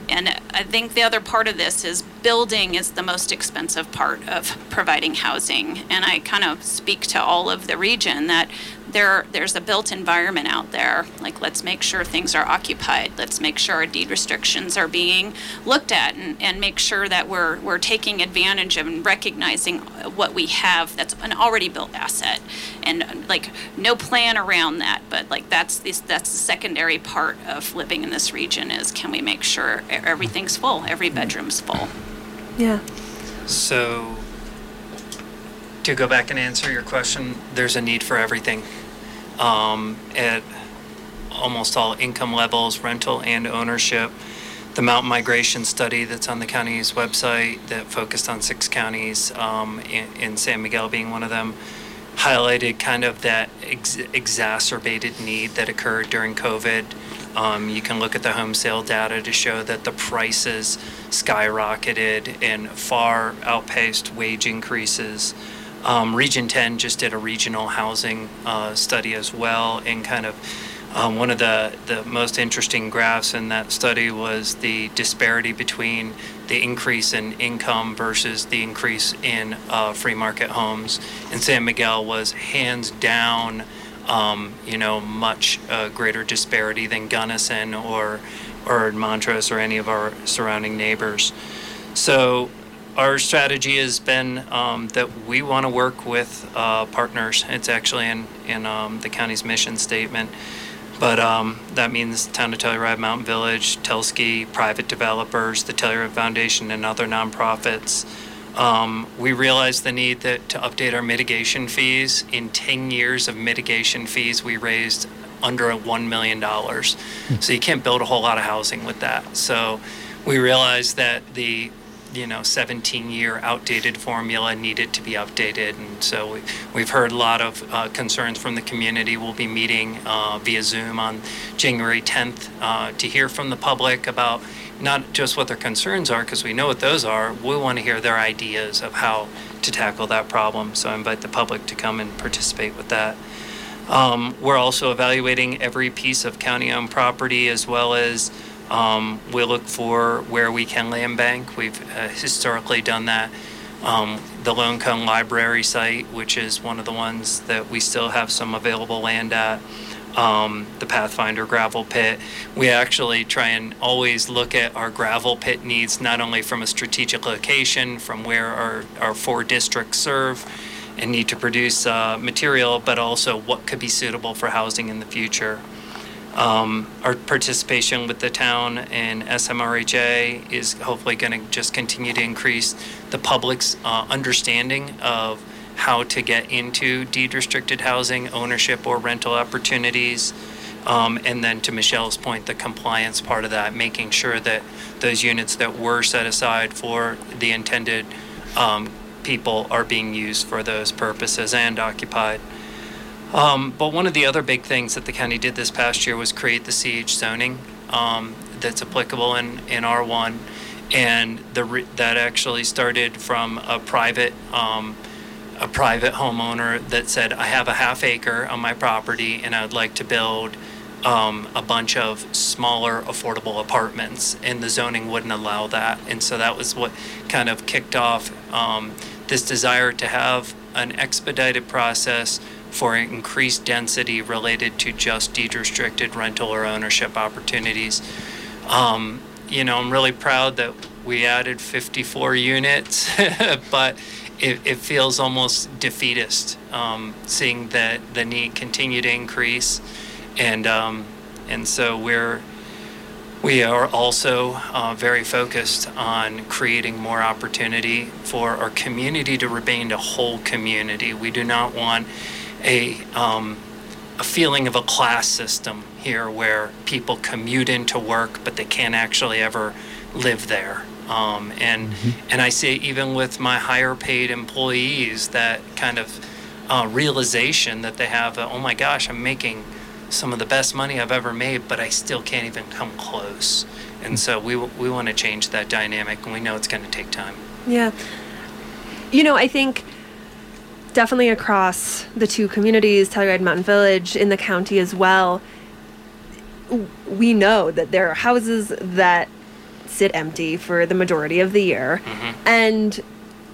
and I think the other part of this is building is the most expensive part of providing housing. And I kind of speak to all of the region that there there's a built environment out there. Like let's make sure things are occupied. Let's make sure our deed restrictions are being looked at and, and make sure that we're we're taking advantage of and recognizing what we have that's an already built asset. And like no plan around that, but like that's this that's the secondary part of living in this region is can we make sure everything's full, every bedroom's full. Yeah. So to go back and answer your question, there's a need for everything um, at almost all income levels, rental and ownership. The mountain migration study that's on the county's website that focused on six counties, um, in, in San Miguel being one of them, highlighted kind of that ex- exacerbated need that occurred during COVID Um, you can look at the home sale data to show that the prices skyrocketed and far outpaced wage increases. Um, Region 10 just did a regional housing uh, study as well, and kind of um, one of the, the most interesting graphs in that study was the disparity between the increase in income versus the increase in uh, free market homes. And San Miguel was hands down, um, you know, much uh, greater disparity than Gunnison or or Montrose or any of our surrounding neighbors. So our strategy has been um, that we want to work with uh, partners. It's actually in in um, the county's mission statement but um, that means Town of Telluride Mountain Village, Telski, private developers, the Telluride Foundation, and other nonprofits. Um, we realized the need that, to update our mitigation fees. In 10 years of mitigation fees, we raised under $1 million. So you can't build a whole lot of housing with that. So we realized that the you know 17 year outdated formula needed to be updated. And so we, we've heard a lot of uh, concerns from the community. We'll be meeting uh, via zoom on january 10th uh, to hear from the public about not just what their concerns are because we know what those are. We want to hear their ideas of how to tackle that problem. So i invite the public to come and participate with that. Um, we're also evaluating every piece of county owned property as well as um, we look for where we can land bank. We've uh, historically done that. Um, the Lone Cone Library site, which is one of the ones that we still have some available land at. Um, the Pathfinder gravel pit. We actually try and always look at our gravel pit needs, not only from a strategic location, from where our, our four districts serve and need to produce uh, material, but also what could be suitable for housing in the future. Um, our participation with the town and SMRHA is hopefully going to just continue to increase the public's uh, understanding of how to get into deed restricted housing, ownership, or rental opportunities. Um, and then to Michelle's point, the compliance part of that, making sure that those units that were set aside for the intended um, people are being used for those purposes and occupied. Um, but one of the other big things that the county did this past year was create the CH zoning um, that's applicable in, in R1. And the re- that actually started from a private um, a private homeowner that said, I have a half acre on my property and I would like to build um, a bunch of smaller affordable apartments, and the zoning wouldn't allow that. And so that was what kind of kicked off um, this desire to have an expedited process for increased density related to just deed restricted rental or ownership opportunities. Um, you know, I'm really proud that we added 54 units, <laughs> but it, it feels almost defeatist um, seeing that the need continue to increase, and um, and so we're we are also uh, very focused on creating more opportunity for our community to remain a whole community. We do not want a um, a feeling of a class system here where people commute into work but they can't actually ever live there. Um, and Mm-hmm. and I see even with my higher paid employees that kind of uh, realization that they have. Uh, oh my gosh, I'm making some of the best money I've ever made, but I still can't even come close. And so we we want to change that dynamic, and we know it's going to take time. Yeah. You know, I think definitely across the two communities, Telluride Mountain Village, in the county as well, we know that there are houses that sit empty for the majority of the year. Mm-hmm. And,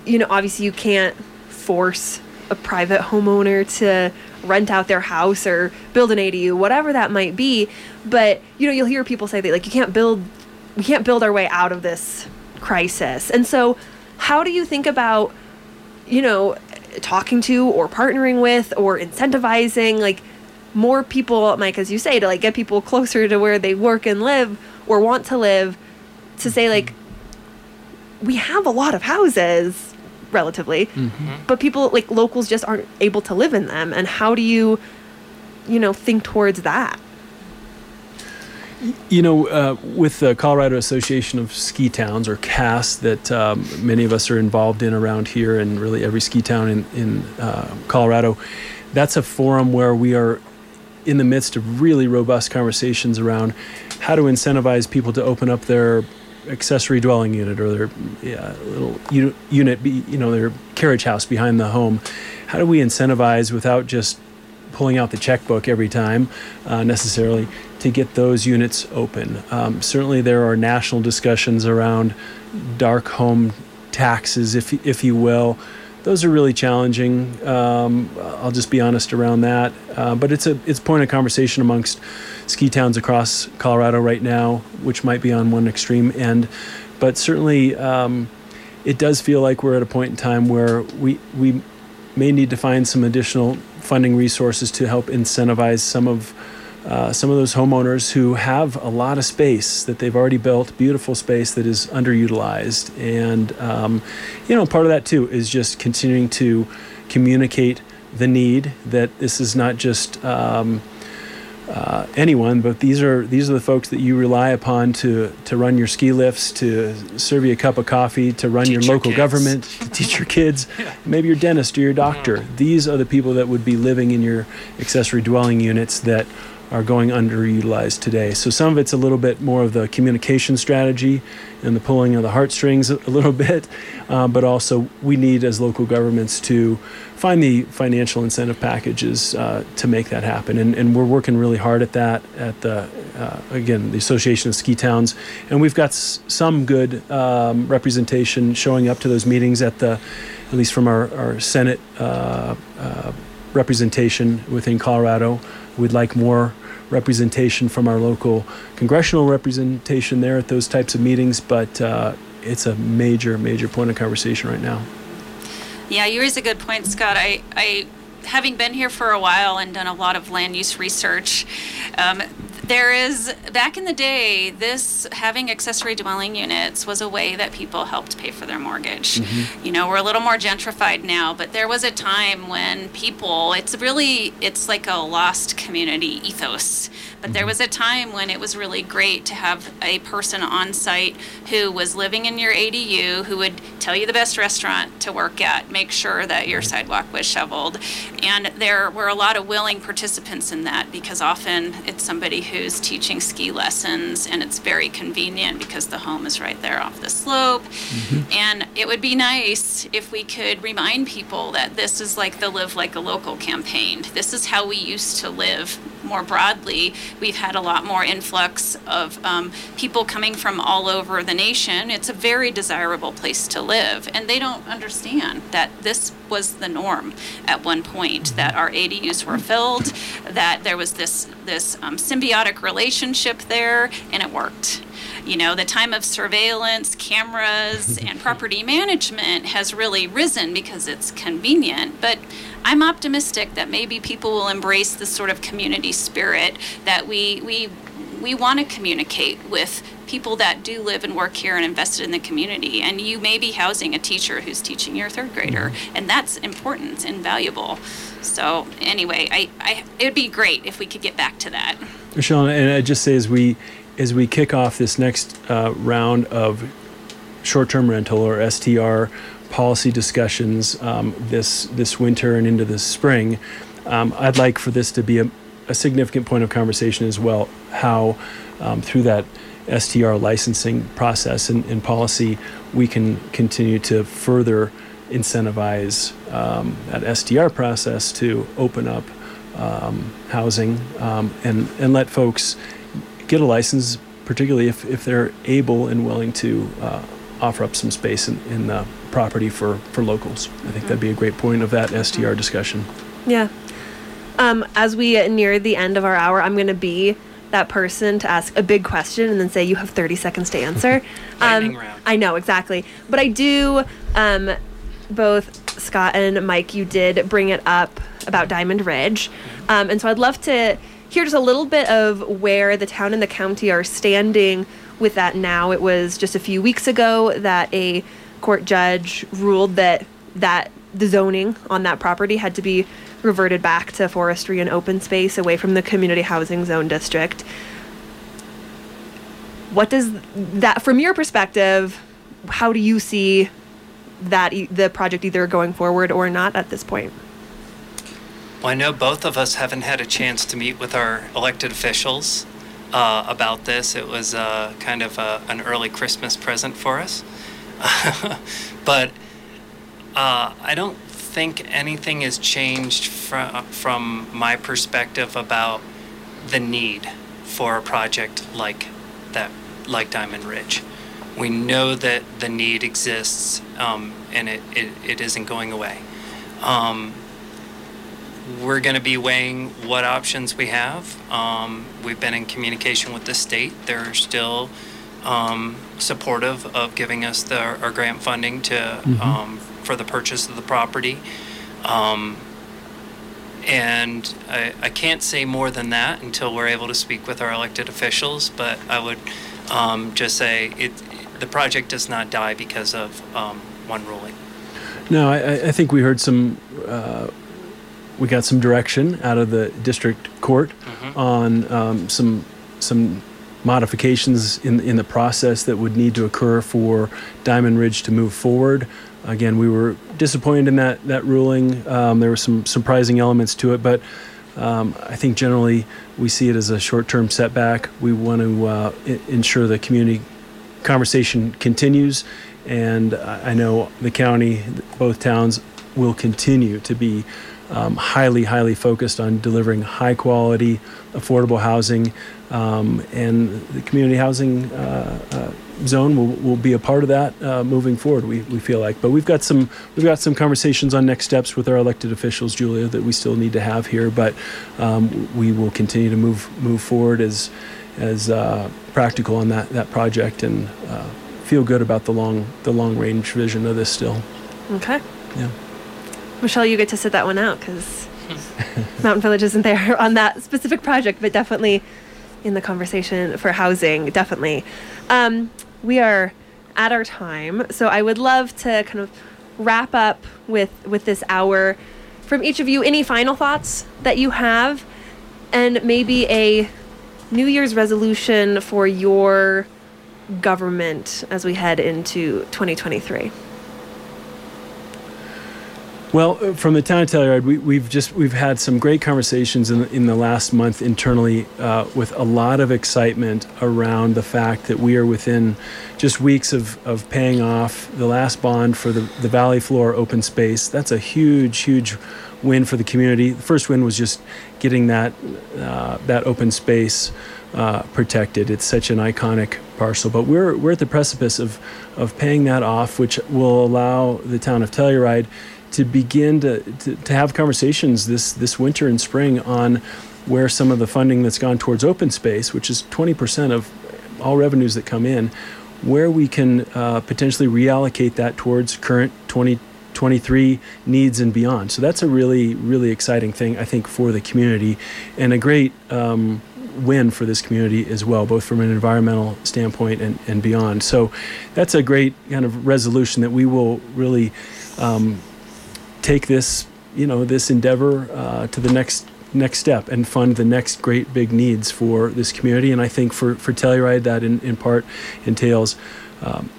you know, obviously you can't force a private homeowner to rent out their house or build an ADU, whatever that might be. But, you know, you'll hear people say that, like, you can't build, we can't build our way out of this crisis. And so, how do you think about, you know, talking to or partnering with or incentivizing, like, more people, Mike, as you say, to like get people closer to where they work and live or want to live, to say like, we have a lot of houses, relatively, mm-hmm. but people like locals just aren't able to live in them. And how do you, you know, think towards that? You know, uh, with the Colorado Association of Ski Towns, or CAS, that um, many of us are involved in around here, and really every ski town in, in uh, Colorado, that's a forum where we are in the midst of really robust conversations around how to incentivize people to open up their accessory dwelling unit or their yeah, little u- unit, you know, their carriage house behind the home. How do we incentivize without just pulling out the checkbook every time uh, necessarily to get those units open? Um, certainly, there are national discussions around dark home taxes, if if you will. Those are really challenging. Um, I'll just be honest around that. Uh, but it's a it's point of conversation amongst ski towns across Colorado right now, which might be on one extreme end. But certainly, um, it does feel like we're at a point in time where we we may need to find some additional funding resources to help incentivize some of uh, some of those homeowners who have a lot of space that they've already built, beautiful space that is underutilized. And, um, you know, part of that too is just continuing to communicate the need that this is not just. Um, uh, anyone, but these are these are the folks that you rely upon to to run your ski lifts, to serve you a cup of coffee, to run Teach your your local kids. government, to teach your kids, <laughs> maybe your dentist or your doctor. These are the people that would be living in your accessory dwelling units that are going underutilized today. So some of it's a little bit more of the communication strategy and the pulling of the heartstrings a little <laughs> bit, uh, but also we need as local governments to find the financial incentive packages uh, to make that happen. And, and we're working really hard at that at the, uh, again, the Association of Ski Towns. And we've got s- some good um, representation showing up to those meetings at the, at least from our, our Senate uh, uh, representation within Colorado. We'd like more representation from our local congressional representation there at those types of meetings, but uh, it's a major, major point of conversation right now. Yeah, you raise a good point, Scott. I, I, having been here for a while and done a lot of land use research, um, there is back in the day, this having accessory dwelling units was a way that people helped pay for their mortgage. Mm-hmm. You know, we're a little more gentrified now, but there was a time when people, it's really, it's like a lost community ethos. But there mm-hmm. was a time when it was really great to have a person on site who was living in your ADU, who would tell you the best restaurant to work at, make sure that your sidewalk was shoveled. And there were a lot of willing participants in that because often it's somebody who's teaching ski lessons and it's very convenient because the home is right there off the slope. Mm-hmm. And it would be nice if we could remind people that this is like the Live Like a Local campaign. This is how we used to live more broadly, we've had a lot more influx of um, people coming from all over the nation. It's a very desirable place to live, and they don't understand that this was the norm at one point. That our ADUs were filled, that there was this this um, symbiotic relationship there, and it worked. You know, the time of surveillance, cameras, <laughs> and property management has really risen because it's convenient. But I'm optimistic that maybe people will embrace this sort of community spirit that we we we want to communicate with people that do live and work here and invested in the community. And you may be housing a teacher who's teaching your third grader, and that's important and valuable. So anyway, I, I it would be great if we could get back to that. Michelle, and I just say as we as we kick off this next uh, round of short-term rental or STR policy discussions um, this this winter and into the spring, um, I'd like for this to be a, a significant point of conversation as well. How um, through that STR licensing process and, and policy, we can continue to further incentivize um, that STR process to open up um, housing and and let folks get a license, particularly if, if they're able and willing to uh, offer up some space in, in the property for, for locals. I think that'd be a great point of that STR discussion. Yeah. Um, as we near the end of our hour, I'm going to be that person to ask a big question and then say you have 30 seconds to answer. <laughs> Lightning round. I know exactly, but I do. Um, both Scott and Mike, you did bring it up about Diamond Ridge, um, and so I'd love to hear just a little bit of where the town and the county are standing with that now. It was just a few weeks ago that a court judge ruled that that the zoning on that property had to be reverted back to forestry and open space away from the community housing zone district. What does that, from your perspective, how do you see that the project either going forward or not at this point? Well, I know both of us haven't had a chance to meet with our elected officials uh, about this. It was uh, kind of a, an early Christmas present for us. <laughs> but uh, I don't think anything has changed from, from my perspective about the need for a project like that, like Diamond Ridge. We know that the need exists um, and it, it, it isn't going away. Um, we're going to be weighing what options we have. Um, we've been in communication with the state. They're still um, supportive of giving us the, our grant funding to um, for the purchase of the property. Um, and I, I can't say more than that until we're able to speak with our elected officials. But I would um, just say it, the project does not die because of um, one ruling. No, I, I think we heard some. Uh, we got some direction out of the district court on um, some some modifications in in the process that would need to occur for Diamond Ridge to move forward. Again, we were disappointed in that that ruling. Um, there were some surprising elements to it, but um, I think generally we see it as a short-term setback. We want to uh, I- ensure the community conversation continues, and I know the county, both towns, will continue to be um, highly, highly focused on delivering high quality, affordable housing, um, and the community housing uh, uh, zone will, will be a part of that uh, moving forward. We, we feel like, but we've got some we've got some conversations on next steps with our elected officials, Julia, that we still need to have here. But um, we will continue to move move forward as as uh, practical on that that project and uh, feel good about the long the long range vision of this still. Okay. Yeah. Michelle, you get to sit that one out because <laughs> Mountain Village isn't there <laughs> on that specific project, but definitely in the conversation for housing, definitely. Um, we are at our time, so I would love to kind of wrap up with with this hour. From each of you, any final thoughts that you have, and maybe a New Year's resolution for your government as we head into 2023. Well, uh, from the town of Telluride, we, we've just we've had some great conversations in, in the last month internally uh, with a lot of excitement around the fact that we are within just weeks of, of paying off the last bond for the, the Valley Floor open space. That's a huge, huge win for the community. The first win was just getting that uh, that open space uh, protected. It's such an iconic parcel, but we're we're at the precipice of of paying that off, which will allow the town of Telluride to begin to, to, to have conversations this this winter and spring on where some of the funding that's gone towards open space, which is 20% of all revenues that come in, where we can uh, potentially reallocate that towards current 2023 needs and beyond. So that's a really, really exciting thing, I think, for the community and a great um, win for this community as well, both from an environmental standpoint and, and beyond. So that's a great kind of resolution that we will really um, take this, you know, this endeavor uh, to the next next step and fund the next great big needs for this community. And I think for for Telluride, that in, in part entails um,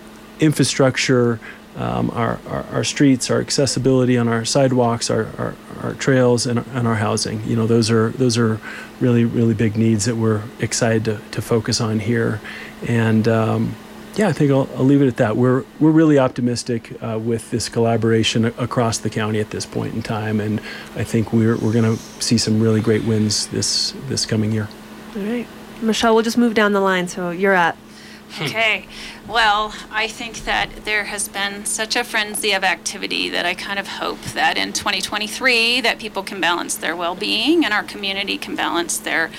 infrastructure. Um, our, our, our streets, our accessibility on our sidewalks, our, our, our trails, and, and our housing. You know, those are those are really really big needs that we're excited to, to focus on here. And um, yeah, I think I'll, I'll leave it at that. We're we're really optimistic uh, with this collaboration across the county at this point in time, and I think we're we're going to see some really great wins this this coming year. All right. Michelle, we'll just move down the line. So you're at. <laughs> Okay. Well, I think that there has been such a frenzy of activity that I kind of hope that in 2023 that people can balance their well-being and our community can balance their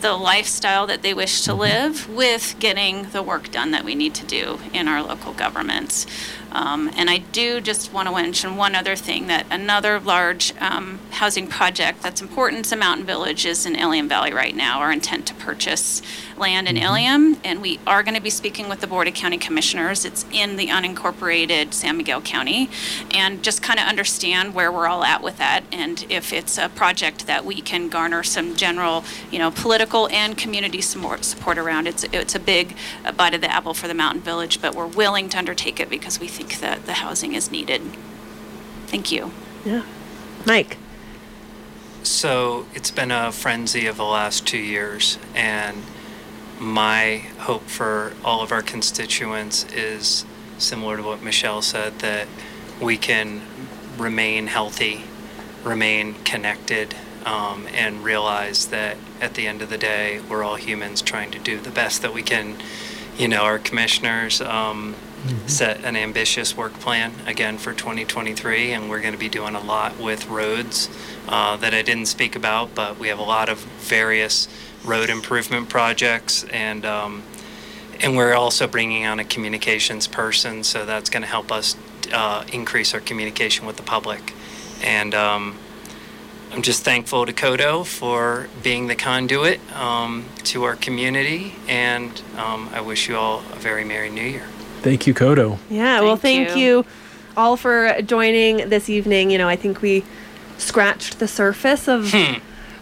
the lifestyle that they wish to live with getting the work done that we need to do in our local governments. Um, and I do just want to mention one other thing that another large um, housing project that's important to Mountain Village is in Ilium Valley right now. Our intent to purchase land in Ilium, and we are going to be speaking with the Board of County Commissioners. It's in the unincorporated San Miguel County, and just kind of understand where we're all at with that, and if it's a project that we can garner some general, you know, political and community support support around. It's it's a big uh, bite of the apple for the Mountain Village, but we're willing to undertake it because we think that the housing is needed. Thank you. Yeah. Mike. so it's been a frenzy of the last two years, and my hope for all of our constituents is similar to what Michelle said that we can remain healthy, remain connected, um, and realize that at the end of the day, we're all humans trying to do the best that we can. You know, our commissioners um, set an ambitious work plan again for 2023, and we're going to be doing a lot with roads uh, that I didn't speak about, but we have a lot of various road improvement projects and. Um, and we're also bringing on a communications person, so that's going to help us uh, increase our communication with the public. And um, I'm just thankful to KOTO for being the conduit um, to our community, and um, I wish you all a very Merry New Year. Thank you, KOTO. Yeah, well, Thank thank you. you. all for joining this evening. You know, I think we scratched the surface of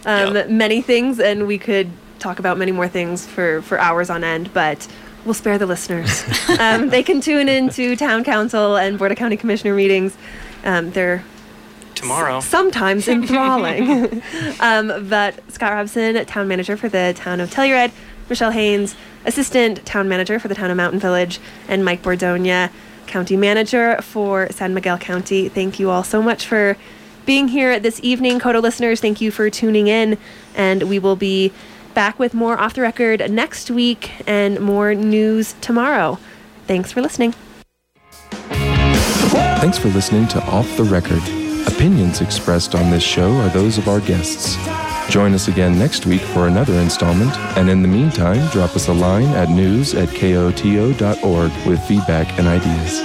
um, Yep. many things, and we could talk about many more things for, for hours on end, but we'll spare the listeners. <laughs> um, they can tune in to town council and board of county commissioner meetings. Um, they're Tomorrow. sometimes <laughs> enthralling. <laughs> um, but Scott Robson, town manager for the town of Telluride, Michelle Haynes, assistant town manager for the town of Mountain Village, and Mike Bordogna, county manager for San Miguel County. Thank you all so much for being here this evening. KOTO listeners, thank you for tuning in, and we will be back with more off the record next week and more news tomorrow. Thanks for listening. Thanks for listening to Off the Record. Opinions expressed on this show are those of our guests. Join us again next week for another installment, and in the meantime, drop us a line at news at koto.org with feedback and ideas.